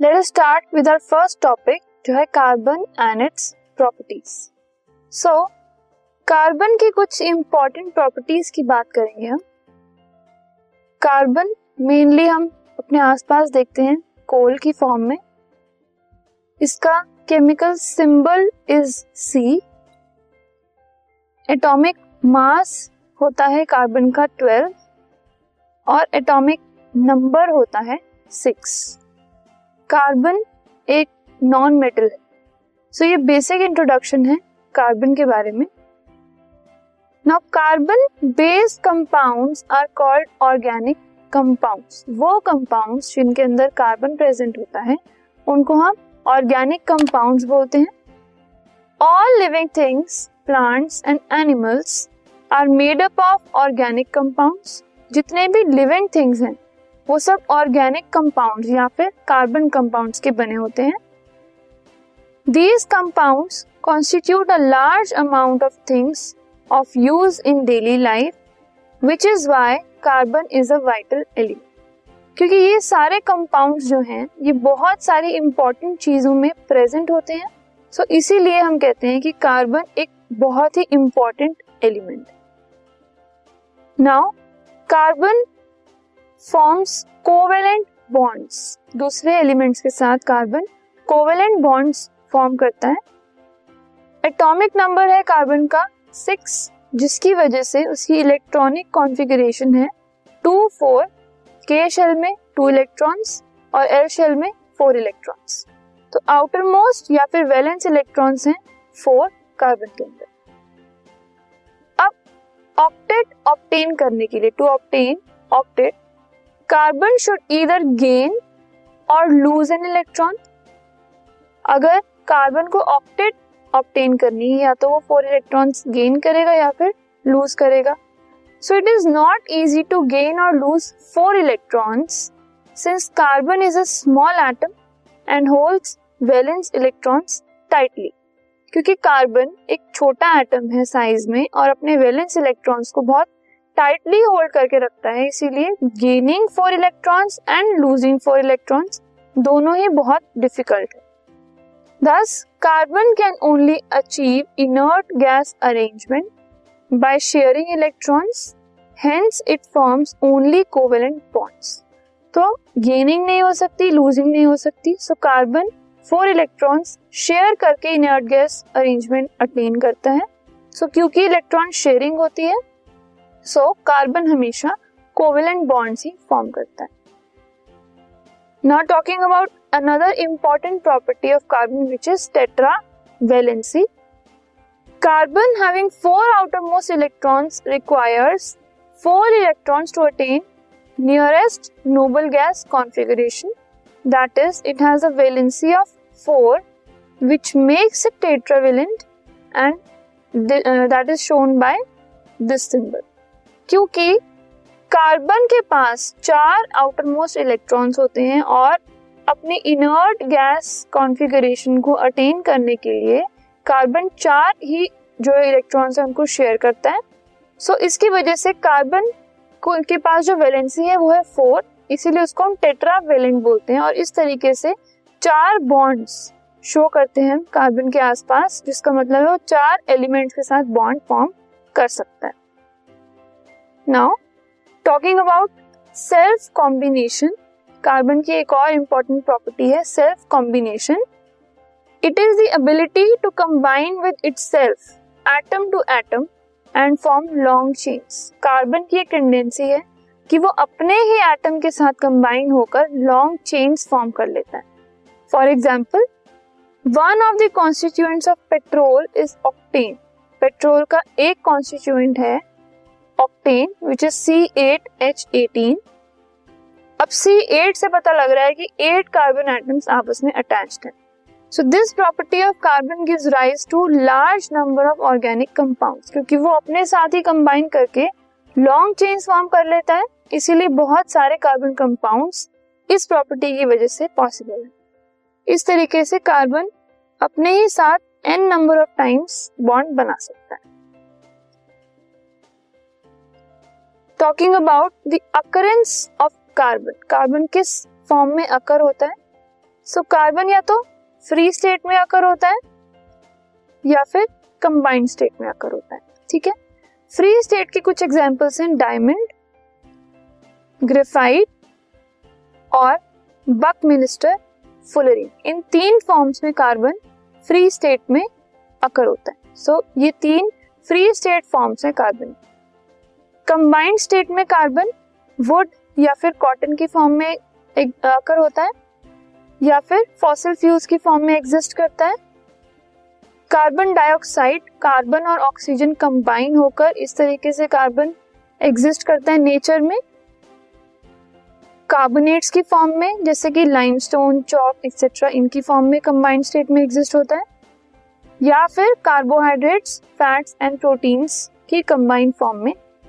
Let us start with our first topic जो है carbon and its properties so carbon की कुछ important properties की बात करेंगे हम। कार्बन मेनली हम अपने आसपास देखते हैं कोल की फॉर्म में। इसका chemical symbol is C atomic mass होता है कार्बन का 12 और एटॉमिक नंबर होता है सिक्स कार्बन एक नॉन मेटल है। सो so, ये बेसिक इंट्रोडक्शन है कार्बन के बारे में। Now carbon based compounds are called organic compounds वो कंपाउंड्स जिनके अंदर कार्बन प्रेजेंट होता है उनको हम ऑर्गेनिक कंपाउंड्स बोलते हैं। All living things plants and animals are made up of organic compounds जितने भी लिविंग थिंग्स हैं वो सब ऑर्गेनिक कंपाउंड या फिर कार्बन कंपाउंड्स के बने होते हैं। These compounds constitute a large amount of things of use in daily life which is why carbon is a vital element क्योंकि ये सारे कंपाउंड्स जो हैं ये बहुत सारी इंपॉर्टेंट चीज़ों में प्रेजेंट होते हैं। सो so, इसीलिए हम कहते हैं कि कार्बन एक बहुत ही important element now carbon forms covalent bonds दूसरे एलिमेंट्स के साथ कार्बन कोवेलेंट बॉन्ड्स फॉर्म करता है। एटॉमिक नंबर है कार्बन का सिक्स जिसकी वजह से उसकी इलेक्ट्रॉनिक कॉन्फ़िगरेशन है। टू फोर के शेल में टू इलेक्ट्रॉन्स और एल शेल में फोर इलेक्ट्रॉन्स तो आउटर मोस्ट या फिर वैलेंस इलेक्ट्रॉन्स हैं फोर कार्बन के अंदर। अब ऑक्टेट ऑप्टेन करने के लिए to obtain octet carbon should either gain और लूज एन इलेक्ट्रॉन अगर कार्बन को ऑक्टेट ऑप्टेन करनी है, या तो वो फोर इलेक्ट्रॉन्स गेन करेगा या फिर लूज करेगा। So it is not easy to gain और lose four electrons since carbon is a small atom and holds valence electrons tightly क्योंकि कार्बन एक छोटा एटम है साइज़ में और अपने वैलेंस इलेक्ट्रॉन्स को बहुत टाइटली होल्ड करके रखता है इसीलिए gaining four electrons and losing four electrons दोनों ही बहुत डिफ़िकल्ट है। Thus carbon can only achieve inert gas arrangement by sharing electrons hence it forms only covalent bonds तो गेनिंग नहीं हो सकती लूजिंग नहीं हो सकती so carbon four electrons share करके इनर्ट गैस अरेंजमेंट अटेन करता है। सो so, क्योंकि इलेक्ट्रॉन शेयरिंग होती है सो so, कार्बन हमेशा कोवेलेंट बॉन्ड्स ही फॉर्म करता है। Now talking about another important property of carbon which is tetravalency carbon having four outermost electrons requires four electrons to attain nearest noble gas configuration that is it has a valency of four which makes it tetravalent and uh, that is shown by this symbol. क्योंकि carbon के पास चार outer most electrons होते हैं और अपने inert gas configuration को attain करने के लिए कार्बन चार ही जो इलेक्ट्रॉन्स है उनको शेयर करता है। सो so, इसकी वजह से कार्बन को के पास जो वैलेंसी है वो है फोर इसीलिए उसको हम टेट्रा वेलेंट बोलते हैं और इस तरीके से चार बॉन्ड्स शो करते हैं कार्बन के आसपास जिसका मतलब है वो चार एलिमेंट्स के साथ बॉन्ड फॉर्म कर सकता है। Now talking about self combination carbon की एक और इंपॉर्टेंट प्रॉपर्टी है self combination it is the ability to combine with itself atom to atom and form long chains carbon की एक टेंडेंसी है कि वो अपने ही एटम के साथ कंबाइन होकर लॉन्ग चेन्स फॉर्म कर लेता है. For example one of the constituents of petrol is octane petrol का एक कॉन्स्टिट्यूएंट है octane which is C eight H eighteen अब सी एट से पता लग रहा है कि एट कार्बन एटम्स आपस में अटैच्ड हैं। So this property of carbon gives rise to large number of organic compounds क्योंकि वो अपने साथ ही कंबाइन करके लॉन्ग चेन्स फॉर्म कर लेता है। इसीलिए बहुत सारे कार्बन कंपाउंड्स इस प्रॉपर्टी की वजह से पॉसिबल है। इस तरीके से कार्बन अपने ही साथ N number of times bond बना सकता है। Talking about the occurrence of carbon carbon किस फॉर्म में अकर होता है? सो so, कार्बन या तो फ्री स्टेट में आकर होता है या फिर कंबाइंड स्टेट में आकर होता है ठीक है? फ्री स्टेट के कुछ एग्जाम्पल्स हैं डायमंड ग्रेफाइट और बक मिनिस्टर फुलरिन इन तीन फॉर्म्स में कार्बन फ्री स्टेट में अकर होता है। सो so, ये तीन फ्री स्टेट फॉर्म्स हैं कार्बन कंबाइंड स्टेट में कार्बन वुड या फिर कॉटन की फॉर्म में आकर होता है, या फिर फॉसिल फ्यूल्स की फॉर्म में एग्जिस्ट करता है। कार्बन डाइऑक्साइड कार्बन और ऑक्सीजन कंबाइन होकर इस तरीके से कार्बन एग्जिस्ट करता है नेचर में। कार्बोनेट्स की फॉर्म में, जैसे कि लाइमस्टोन चॉक एक्सेट्रा इनकी फॉर्म में कंबाइंड स्टेट में एग्जिस्ट होता है। या फिर कार्बोहाइड्रेट्स फैट्स एंड प्रोटीन्स की कंबाइंड फॉर्म में।